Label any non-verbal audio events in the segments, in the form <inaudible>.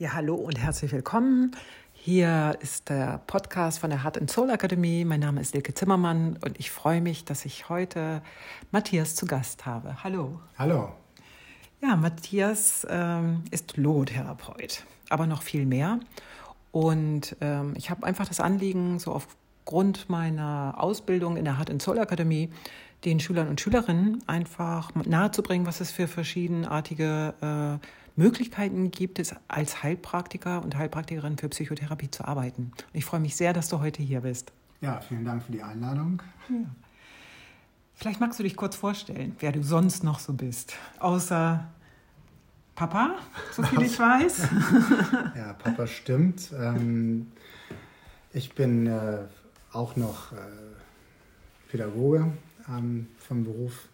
Ja, hallo und herzlich willkommen. Hier ist der Podcast von der Heart and Soul Akademie. Mein Name ist Silke Zimmermann und ich freue mich, dass ich heute Matthias zu Gast habe. Hallo. Hallo. Ja, Matthias ähm, ist Logotherapeut, aber noch viel mehr. Und ähm, ich habe einfach das Anliegen, so aufgrund meiner Ausbildung in der Heart and Soul Akademie, den Schülern und Schülerinnen einfach nahezubringen, was es für verschiedenartige äh, Möglichkeiten gibt es, als Heilpraktiker und Heilpraktikerin für Psychotherapie zu arbeiten. Ich freue mich sehr, dass du heute hier bist. Ja, vielen Dank für die Einladung. Ja. Vielleicht magst du dich kurz vorstellen, wer du sonst noch so bist, außer Papa, so viel ich <laughs> weiß. ja, Papa stimmt. Ähm, ich bin äh, auch noch äh, Pädagoge ähm, vom Beruf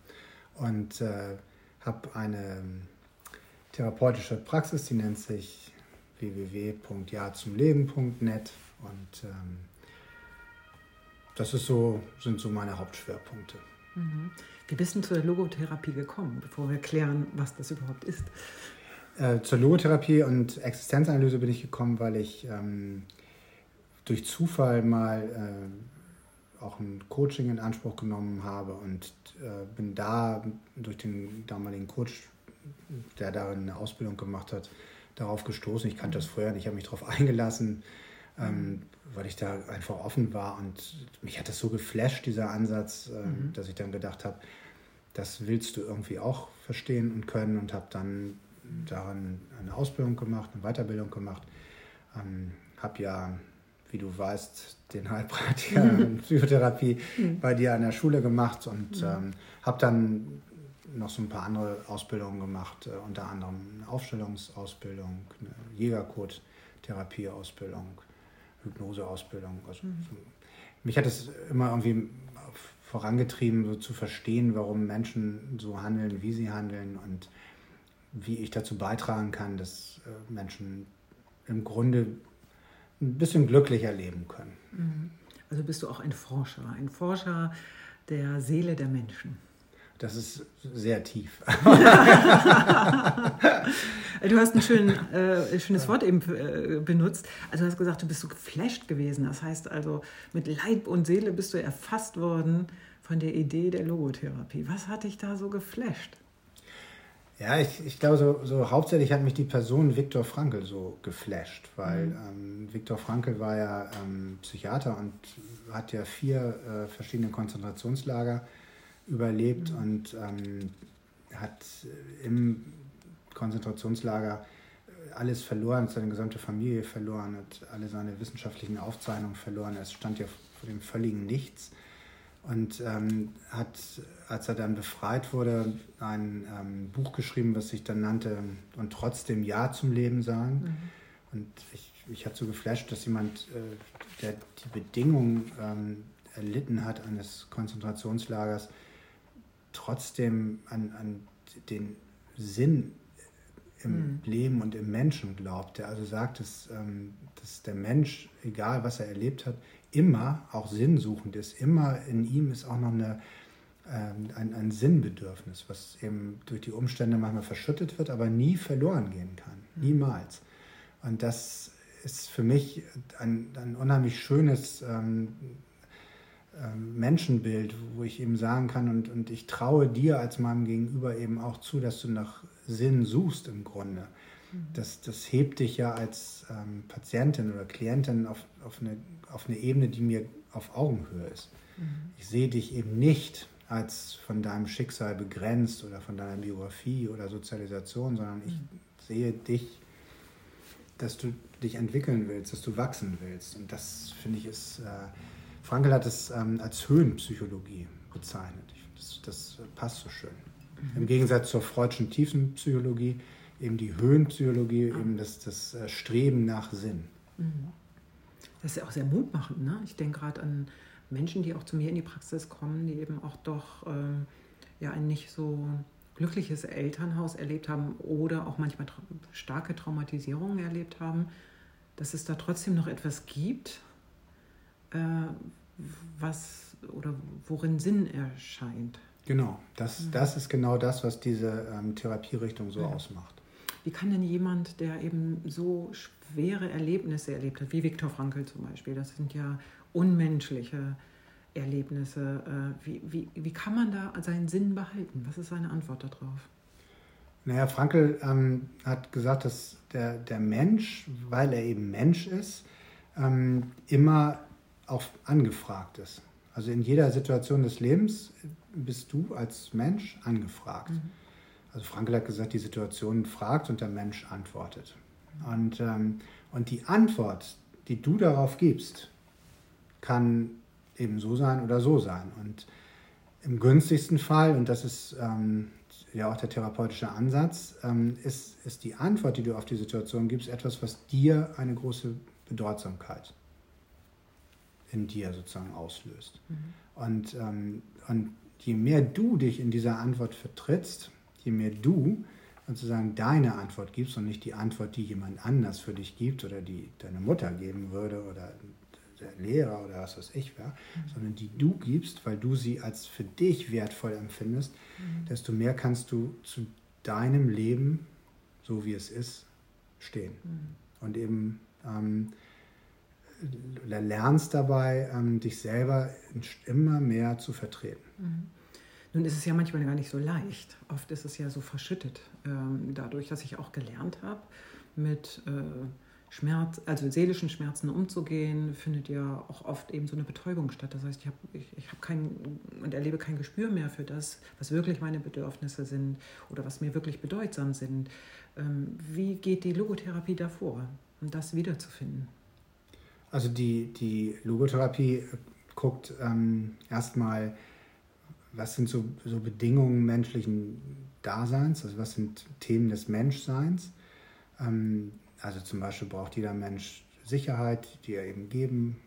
und äh, habe eine therapeutische Praxis, die nennt sich www.jazumleben.net und ähm, das ist so, sind so meine Hauptschwerpunkte. Mhm. Wie bist du zur Logotherapie gekommen, bevor wir klären, was das überhaupt ist? Äh, zur Logotherapie und Existenzanalyse bin ich gekommen, weil ich ähm, durch Zufall mal äh, auch ein Coaching in Anspruch genommen habe und äh, bin da durch den damaligen Coach der darin eine Ausbildung gemacht hat, darauf gestoßen. Ich kannte das vorher nicht, ich habe mich darauf eingelassen, ähm, weil ich da einfach offen war und mich hat das so geflasht, dieser Ansatz, äh, mhm. dass ich dann gedacht habe, das willst du irgendwie auch verstehen und können und habe dann daran eine Ausbildung gemacht, eine Weiterbildung gemacht. Ähm, habe ja, wie du weißt, den Heilpraktiker <laughs> in Psychotherapie mhm. bei dir an der Schule gemacht und mhm. ähm, habe dann noch so ein paar andere Ausbildungen gemacht, äh, unter anderem eine Aufstellungsausbildung, eine Jägercode-Therapieausbildung, Hypnoseausbildung. Also, mhm. Mich hat es immer irgendwie vorangetrieben, so zu verstehen, warum Menschen so handeln, wie sie handeln und wie ich dazu beitragen kann, dass äh, Menschen im Grunde ein bisschen glücklicher leben können. Mhm. Also bist du auch ein Forscher, ein Forscher der Seele der Menschen. Das ist sehr tief. <laughs> <laughs> du hast ein schön, äh, schönes Wort eben äh, benutzt. Also du hast gesagt, du bist so geflasht gewesen. Das heißt also, mit Leib und Seele bist du erfasst worden von der Idee der Logotherapie. Was hat dich da so geflasht? Ja, ich, ich glaube, so, so hauptsächlich hat mich die Person Viktor Frankl so geflasht, weil mhm. ähm, Viktor Frankl war ja ähm, Psychiater und hat ja vier äh, verschiedene Konzentrationslager überlebt und ähm, hat im Konzentrationslager alles verloren, seine gesamte Familie verloren, hat alle seine wissenschaftlichen Aufzeichnungen verloren. Er stand ja vor dem völligen Nichts und ähm, hat, als er dann befreit wurde, ein ähm, Buch geschrieben, was sich dann nannte Und trotzdem Ja zum Leben sagen. Mhm. Und ich, mich hat so geflasht, dass jemand, äh, der die Bedingungen ähm, erlitten hat eines Konzentrationslagers, trotzdem an, an den Sinn im mhm. Leben und im Menschen glaubt, der also sagt, dass, ähm, dass der Mensch, egal was er erlebt hat, immer auch sinnsuchend ist. Immer in ihm ist auch noch eine, ähm, ein, ein Sinnbedürfnis, was eben durch die Umstände manchmal verschüttet wird, aber nie verloren gehen kann. Mhm. Niemals. Und das ist für mich ein, ein unheimlich schönes ähm, Menschenbild, wo ich eben sagen kann, und, und ich traue dir als meinem Gegenüber eben auch zu, dass du nach Sinn suchst im Grunde. Mhm. Das, das hebt dich ja als ähm, Patientin oder Klientin auf, auf, eine, auf eine Ebene, die mir auf Augenhöhe ist. Mhm. Ich sehe dich eben nicht als von deinem Schicksal begrenzt oder von deiner Biografie oder Sozialisation, sondern ich mhm. sehe dich, dass du dich entwickeln willst, dass du wachsen willst. Und das finde ich ist. Äh, Frankl hat es ähm, als Höhenpsychologie bezeichnet. Das, das passt so schön. Mhm. Im Gegensatz zur freudschen Tiefenpsychologie, eben die Höhenpsychologie, ah. eben das, das äh, Streben nach Sinn. Mhm. Das ist ja auch sehr mutmachend. Ne? Ich denke gerade an Menschen, die auch zu mir in die Praxis kommen, die eben auch doch ähm, ja, ein nicht so glückliches Elternhaus erlebt haben oder auch manchmal tra starke Traumatisierungen erlebt haben, dass es da trotzdem noch etwas gibt, äh, was oder worin Sinn erscheint. Genau, das, mhm. das ist genau das, was diese ähm, Therapierichtung so ja. ausmacht. wie kann denn jemand, der eben so schwere Erlebnisse erlebt hat, wie Viktor Frankl zum Beispiel, das sind ja unmenschliche Erlebnisse, äh, wie, wie, wie kann man da seinen Sinn behalten? Was ist seine Antwort darauf? Naja, Frankl ähm, hat gesagt, dass der, der Mensch, weil er eben Mensch ist, ähm, immer auch angefragt ist. Also in jeder Situation des Lebens bist du als Mensch angefragt. Mhm. Also Frankl hat gesagt, die Situation fragt und der Mensch antwortet. Und, ähm, und die Antwort, die du darauf gibst, kann eben so sein oder so sein. Und im günstigsten Fall, und das ist ähm, ja auch der therapeutische Ansatz, ähm, ist, ist die Antwort, die du auf die Situation gibst, etwas, was dir eine große Bedeutsamkeit in dir sozusagen auslöst. Mhm. Und, ähm, und je mehr du dich in dieser Antwort vertrittst, je mehr du sozusagen deine Antwort gibst und nicht die Antwort, die jemand anders für dich gibt oder die deine Mutter geben würde oder der Lehrer oder was weiß ich wer, mhm. sondern die du gibst, weil du sie als für dich wertvoll empfindest, mhm. desto mehr kannst du zu deinem Leben, so wie es ist, stehen. Mhm. Und eben ähm, lernst dabei, ähm, dich selber immer mehr zu vertreten. Mhm. Nun ist es ja manchmal gar nicht so leicht. Oft ist es ja so verschüttet. Ähm, dadurch, dass ich auch gelernt habe, mit äh, Schmerz, also seelischen Schmerzen umzugehen, findet ja auch oft eben so eine Betäubung statt. Das heißt, ich habe ich, ich hab kein und erlebe kein Gespür mehr für das, was wirklich meine Bedürfnisse sind oder was mir wirklich bedeutsam sind. Ähm, wie geht die Logotherapie davor, um das wiederzufinden? Also die, die Logotherapie guckt ähm, erstmal, was sind so, so Bedingungen menschlichen Daseins, also was sind Themen des Menschseins. Ähm, also zum Beispiel braucht jeder Mensch Sicherheit, die er eben geben,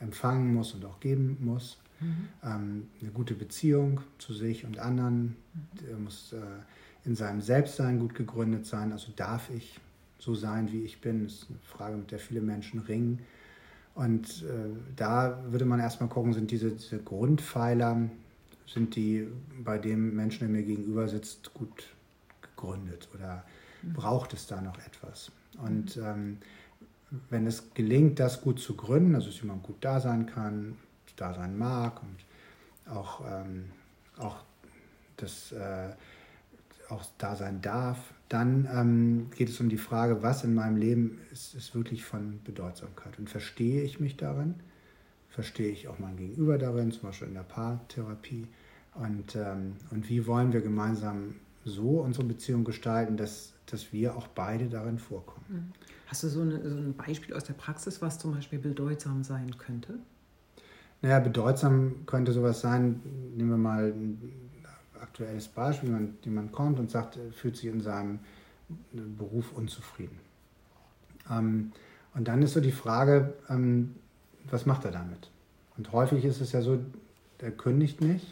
empfangen muss und auch geben muss. Mhm. Ähm, eine gute Beziehung zu sich und anderen. Mhm. Er muss äh, in seinem Selbstsein gut gegründet sein. Also darf ich so sein, wie ich bin? Das ist eine Frage, mit der viele Menschen ringen. Und äh, da würde man erstmal gucken, sind diese, diese Grundpfeiler, sind die bei dem Menschen, der mir gegenüber sitzt, gut gegründet oder mhm. braucht es da noch etwas? Und ähm, wenn es gelingt, das gut zu gründen, also dass jemand gut da sein kann, da sein mag und auch, ähm, auch das äh, auch da sein darf, dann ähm, geht es um die Frage, was in meinem Leben ist, ist wirklich von Bedeutsamkeit. Und verstehe ich mich darin? Verstehe ich auch mein Gegenüber darin, zum Beispiel in der Paartherapie? Und, ähm, und wie wollen wir gemeinsam so unsere Beziehung gestalten, dass dass wir auch beide darin vorkommen. Mhm. Hast du so, eine, so ein Beispiel aus der Praxis, was zum Beispiel bedeutsam sein könnte? Naja, bedeutsam könnte sowas sein, nehmen wir mal ein aktuelles Beispiel, jemand, jemand kommt und sagt, fühlt sich in seinem Beruf unzufrieden. Ähm, und dann ist so die Frage, ähm, was macht er damit? Und häufig ist es ja so, er kündigt nicht,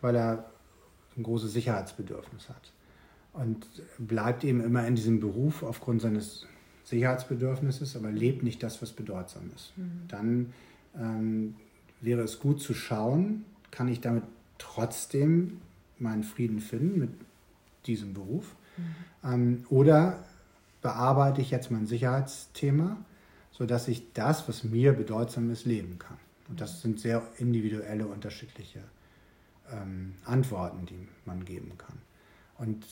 weil er ein großes Sicherheitsbedürfnis hat und bleibt eben immer in diesem Beruf aufgrund seines Sicherheitsbedürfnisses, aber lebt nicht das, was bedeutsam ist. Mhm. Dann ähm, wäre es gut zu schauen, kann ich damit trotzdem meinen Frieden finden mit diesem Beruf? Mhm. Oder bearbeite ich jetzt mein Sicherheitsthema, sodass ich das, was mir bedeutsam ist, leben kann? Und das sind sehr individuelle, unterschiedliche ähm, Antworten, die man geben kann. Und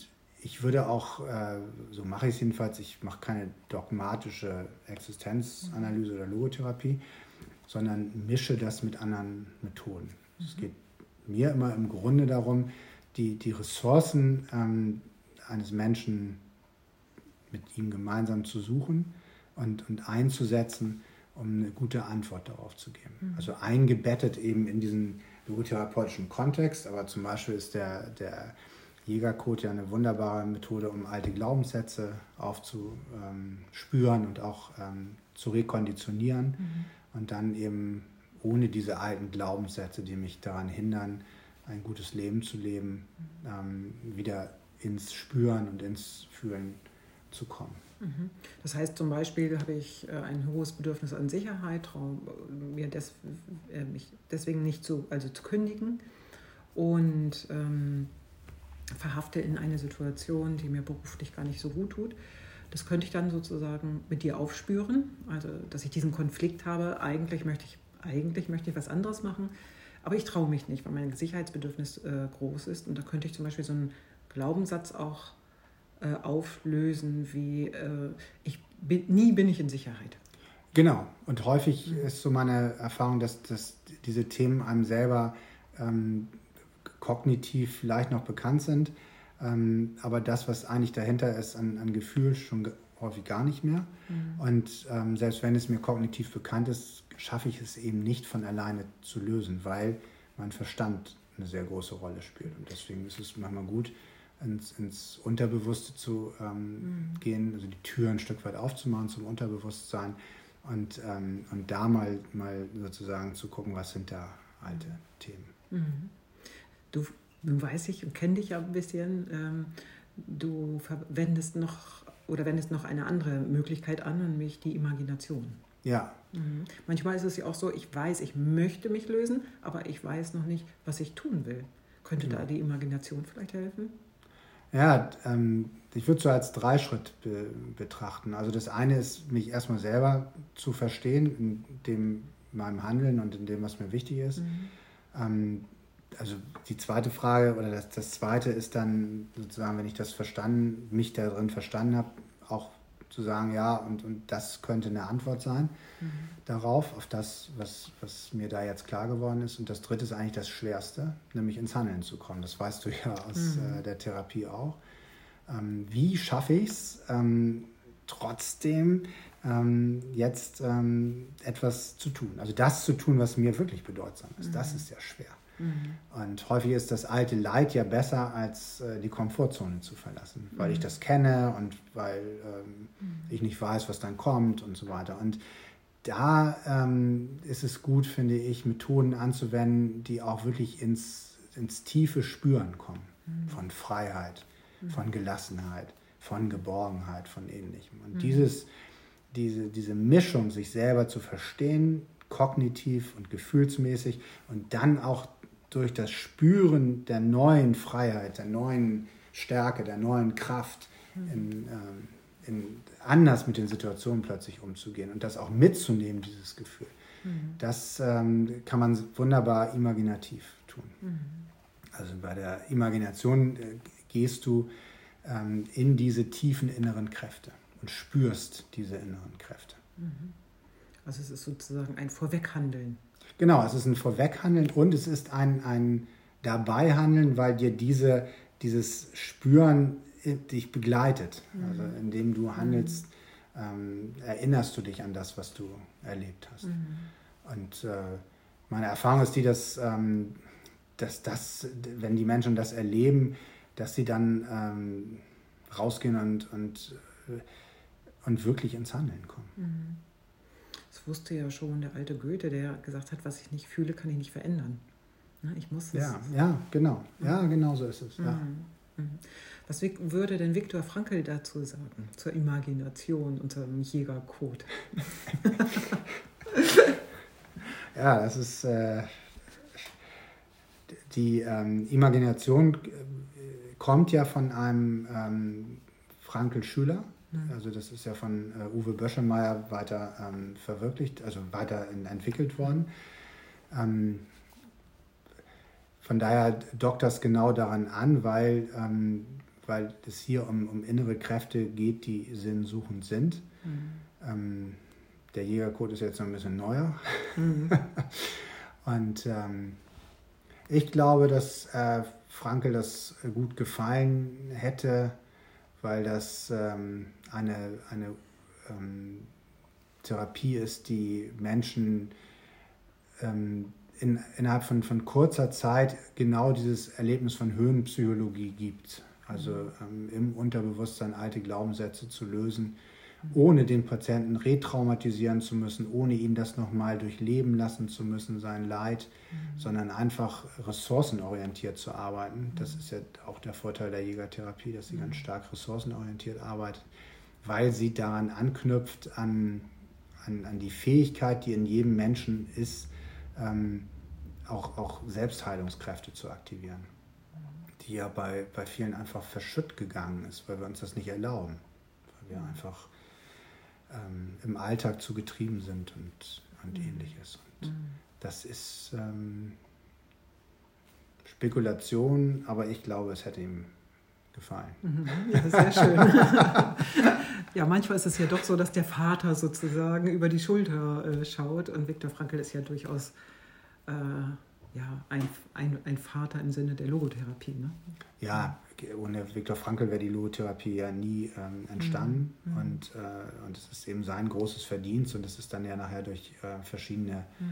ich würde auch, äh, so mache ich es jedenfalls, ich mache keine dogmatische Existenzanalyse oder Logotherapie, sondern mische das mit anderen Methoden. Mhm. Es geht mir immer im Grunde darum, die, die Ressourcen ähm, eines Menschen mit ihm gemeinsam zu suchen und, und einzusetzen, um eine gute Antwort darauf zu geben. Mhm. Also eingebettet eben in diesen logotherapeutischen Kontext, aber zum Beispiel ist der, der Jägercode ja eine wunderbare Methode, um alte Glaubenssätze aufzuspüren und auch ähm, zu rekonditionieren mhm. und dann eben ohne diese alten Glaubenssätze, die mich daran hindern, ein gutes Leben zu leben, ähm, wieder ins Spüren und ins Fühlen zu kommen. Mhm. Das heißt zum Beispiel habe ich äh, ein hohes Bedürfnis an Sicherheit, mir des, äh, mich deswegen nicht zu, also zu kündigen und ähm, verhafte in eine Situation, die mir beruflich gar nicht so gut tut. Das könnte ich dann sozusagen mit dir aufspüren, also dass ich diesen Konflikt habe. Eigentlich möchte ich, eigentlich möchte ich was anderes machen, aber ich traue mich nicht, weil mein Sicherheitsbedürfnis äh, groß ist. Und da könnte ich zum Beispiel so einen Glaubenssatz auch äh, auflösen, wie äh, ich bin, nie bin ich in Sicherheit. Genau. Und häufig ist so meine Erfahrung, dass, dass diese Themen einem selber ähm, kognitiv vielleicht noch bekannt sind, ähm, aber das, was eigentlich dahinter ist, an, an Gefühl schon häufig gar nicht mehr. Mhm. Und ähm, selbst wenn es mir kognitiv bekannt ist, schaffe ich es eben nicht von alleine zu lösen, weil mein Verstand eine sehr große Rolle spielt. Und deswegen ist es manchmal gut, ins, ins Unterbewusste zu ähm, mhm. gehen, also die Tür ein Stück weit aufzumachen zum Unterbewusstsein und, ähm, und da mal, mal sozusagen zu gucken, was sind da alte Themen. Mhm. Du, nun weiß ich und kenne dich ja ein bisschen, ähm, du verwendest noch oder wendest noch eine andere Möglichkeit an, nämlich die Imagination. Ja. Mhm. Manchmal ist es ja auch so, ich weiß, ich möchte mich lösen, aber ich weiß noch nicht, was ich tun will. Könnte ja. da die Imagination vielleicht helfen? Ja, ähm, ich würde so als Dreischritt be betrachten. Also das eine ist, mich erstmal selber zu verstehen in dem meinem Handeln und in dem, was mir wichtig ist. Mhm. Ähm, also die zweite Frage oder das, das zweite ist dann sozusagen, wenn ich das verstanden, mich darin verstanden habe, auch zu sagen, ja, und, und das könnte eine Antwort sein mhm. darauf, auf das, was, was mir da jetzt klar geworden ist. Und das dritte ist eigentlich das Schwerste, nämlich ins Handeln zu kommen. Das weißt du ja aus mhm. äh, der Therapie auch. Ähm, wie schaffe ich es ähm, trotzdem ähm, jetzt ähm, etwas zu tun? Also das zu tun, was mir wirklich bedeutsam ist. Mhm. Das ist ja schwer. Mhm. Und häufig ist das alte Leid ja besser, als äh, die Komfortzone zu verlassen, weil mhm. ich das kenne und weil ähm, mhm. ich nicht weiß, was dann kommt und so weiter. Und da ähm, ist es gut, finde ich, Methoden anzuwenden, die auch wirklich ins, ins tiefe Spüren kommen mhm. von Freiheit, mhm. von Gelassenheit, von Geborgenheit, von ähnlichem. Und mhm. dieses, diese, diese Mischung, sich selber zu verstehen, kognitiv und gefühlsmäßig und dann auch durch das Spüren der neuen Freiheit, der neuen Stärke, der neuen Kraft, in, ähm, in anders mit den Situationen plötzlich umzugehen und das auch mitzunehmen, dieses Gefühl. Mhm. Das ähm, kann man wunderbar imaginativ tun. Mhm. Also bei der Imagination äh, gehst du ähm, in diese tiefen inneren Kräfte und spürst diese inneren Kräfte. Mhm. Also es ist sozusagen ein Vorweghandeln. Genau, es ist ein Vorweghandeln und es ist ein, ein Dabeihandeln, weil dir diese, dieses Spüren dich begleitet. Mhm. Also indem du handelst, ähm, erinnerst du dich an das, was du erlebt hast. Mhm. Und äh, meine Erfahrung ist die, dass, ähm, dass das, wenn die Menschen das erleben, dass sie dann ähm, rausgehen und, und, äh, und wirklich ins Handeln kommen. Mhm. Wusste ja schon der alte Goethe, der gesagt hat, was ich nicht fühle, kann ich nicht verändern. Ne, ich muss es. Ja, ja, genau. Ja, genau so ist es. Ja. Mhm. Mhm. Was würde denn Viktor Frankl dazu sagen, zur Imagination und zum Jägercode? <laughs> ja, das ist äh, die ähm, Imagination äh, kommt ja von einem ähm, Frankl-Schüler, Mhm. Also das ist ja von äh, Uwe Böschemeyer weiter ähm, verwirklicht, also weiter in, entwickelt worden. Ähm, von daher dockt das genau daran an, weil, ähm, weil es hier um, um innere Kräfte geht, die sinnsuchend sind. Mhm. Ähm, der Jägercode ist jetzt noch ein bisschen neuer. Mhm. <laughs> Und ähm, ich glaube, dass äh, Frankel das gut gefallen hätte, weil das ähm, eine, eine ähm, Therapie ist, die Menschen ähm, in, innerhalb von, von kurzer Zeit genau dieses Erlebnis von Höhenpsychologie gibt. Also ähm, im Unterbewusstsein alte Glaubenssätze zu lösen, ohne den Patienten retraumatisieren zu müssen, ohne ihn das nochmal durchleben lassen zu müssen, sein Leid, mhm. sondern einfach ressourcenorientiert zu arbeiten. Das ist ja auch der Vorteil der Jägertherapie, dass sie ganz stark ressourcenorientiert arbeitet weil sie daran anknüpft an, an, an die Fähigkeit, die in jedem Menschen ist, ähm, auch, auch Selbstheilungskräfte zu aktivieren. die ja bei, bei vielen einfach verschütt gegangen ist, weil wir uns das nicht erlauben. Weil wir einfach ähm, im Alltag zu getrieben sind und, und mhm. ähnliches. Und mhm. das ist ähm, Spekulation, aber ich glaube, es hätte ihm gefallen. Mhm. Ja, sehr schön. <laughs> ja, manchmal ist es ja doch so, dass der Vater sozusagen über die Schulter äh, schaut und Viktor Frankl ist ja durchaus äh, ja, ein, ein, ein Vater im Sinne der Logotherapie. Ne? Ja, ohne Viktor Frankl wäre die Logotherapie ja nie ähm, entstanden. Mhm. Und, äh, und es ist eben sein großes Verdienst und es ist dann ja nachher durch äh, verschiedene mhm.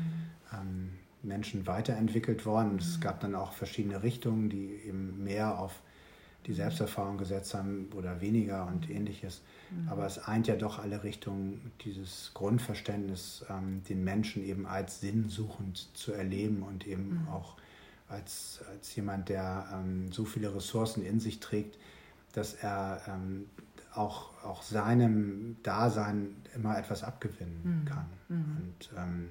ähm, Menschen weiterentwickelt worden. Mhm. Es gab dann auch verschiedene Richtungen, die eben mehr auf die Selbsterfahrung gesetzt haben oder weniger und ähnliches. Mhm. Aber es eint ja doch alle Richtungen, dieses Grundverständnis, ähm, den Menschen eben als sinnsuchend zu erleben und eben mhm. auch als, als jemand, der ähm, so viele Ressourcen in sich trägt, dass er ähm, auch, auch seinem Dasein immer etwas abgewinnen mhm. kann. Mhm. Und, ähm,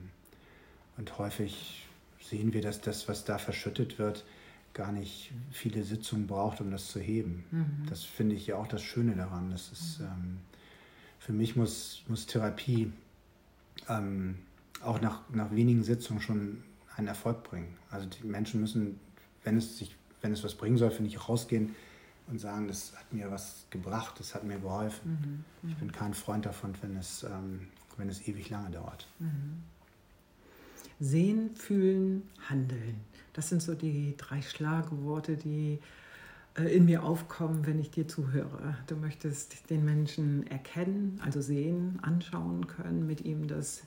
und häufig sehen wir, dass das, was da verschüttet wird, gar nicht viele Sitzungen braucht, um das zu heben. Mhm. Das finde ich ja auch das Schöne daran. Das ist, mhm. ähm, für mich muss, muss Therapie ähm, auch nach, nach wenigen Sitzungen schon einen Erfolg bringen. Also die Menschen müssen, wenn es sich, wenn es was bringen soll, finde ich, rausgehen und sagen, das hat mir was gebracht, das hat mir geholfen. Mhm. Ich bin kein Freund davon, wenn es, ähm, wenn es ewig lange dauert. Mhm. Sehen, fühlen, handeln. Das sind so die drei Schlagworte, die äh, in mir aufkommen, wenn ich dir zuhöre. Du möchtest den Menschen erkennen, also sehen, anschauen können, mit ihm das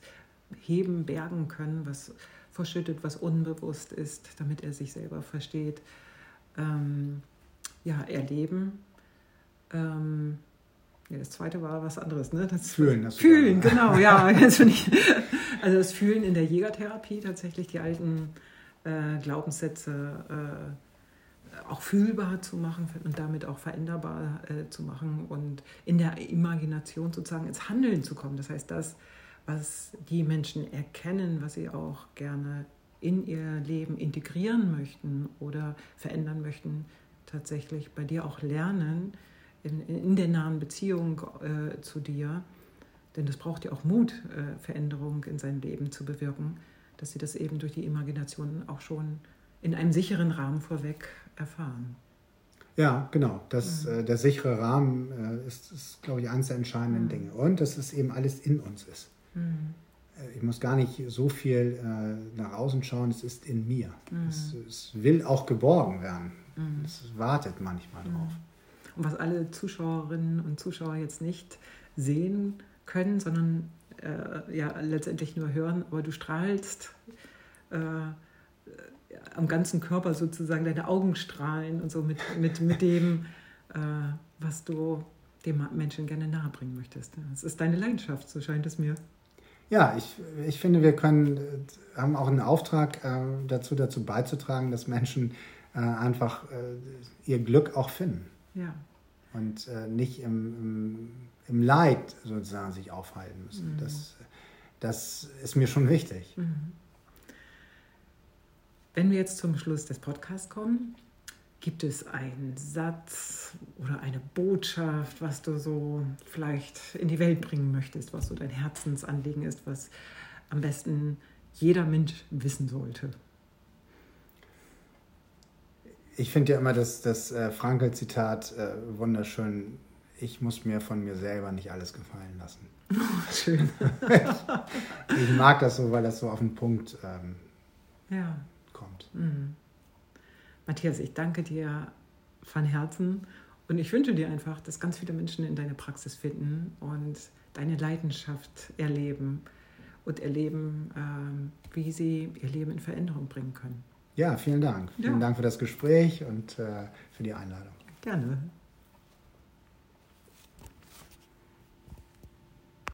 heben, bergen können, was verschüttet, was unbewusst ist, damit er sich selber versteht. Ähm, ja, erleben. Ähm, ja, das zweite war was anderes, ne? Das Fühlen. Das Fühlen, genau, ja. <laughs> also das Fühlen in der Jägertherapie tatsächlich die alten äh, Glaubenssätze äh, auch fühlbar zu machen und damit auch veränderbar äh, zu machen und in der Imagination sozusagen ins Handeln zu kommen. Das heißt, das, was die Menschen erkennen, was sie auch gerne in ihr Leben integrieren möchten oder verändern möchten, tatsächlich bei dir auch lernen, in, in der nahen Beziehung äh, zu dir. Denn das braucht ja auch Mut, äh, Veränderung in sein Leben zu bewirken dass sie das eben durch die Imagination auch schon in einem sicheren Rahmen vorweg erfahren. Ja, genau. Das, mhm. äh, der sichere Rahmen äh, ist, ist glaube ich, eines der entscheidenden mhm. Dinge. Und dass es eben alles in uns ist. Mhm. Äh, ich muss gar nicht so viel äh, nach außen schauen, es ist in mir. Mhm. Es, es, will auch geborgen werden. Mhm. Es wartet manchmal mhm. drauf. Und was alle Zuschauerinnen und Zuschauer jetzt nicht sehen können, sondern äh, ja letztendlich nur hören, aber du strahlst äh, am ganzen Körper sozusagen, deine Augen strahlen und so mit, mit, mit dem, äh, was du dem Menschen gerne nahebringen möchtest. Das ist deine Leidenschaft, so scheint es mir. Ja, ich, ich finde, wir können, haben auch einen Auftrag äh, dazu, dazu beizutragen, dass Menschen äh, einfach äh, ihr Glück auch finden. Ja. Und äh, nicht im, im im Leid sozusagen sich aufhalten müssen. Mhm. Das, das ist mir schon wichtig. Mhm. Wenn wir jetzt zum Schluss des Podcasts kommen, gibt es einen Satz oder eine Botschaft, was du so vielleicht in die Welt bringen möchtest, was so dein Herzensanliegen ist, was am besten jeder Mensch wissen sollte? Ich finde ja immer das, das äh, Frankel-Zitat äh, wunderschön ich muss mir von mir selber nicht alles gefallen lassen. <laughs> Schön. ich, <laughs> ich, mag das so, weil das so auf den Punkt ähm, ja. kommt. Mhm. Matthias, ich danke dir von Herzen und ich wünsche dir einfach, dass ganz viele Menschen in deine Praxis finden und deine Leidenschaft erleben und erleben, ähm, wie sie ihr Leben in Veränderung bringen können. Ja, vielen Dank. Vielen ja. Dank für das Gespräch und äh, für die Einladung. Gerne.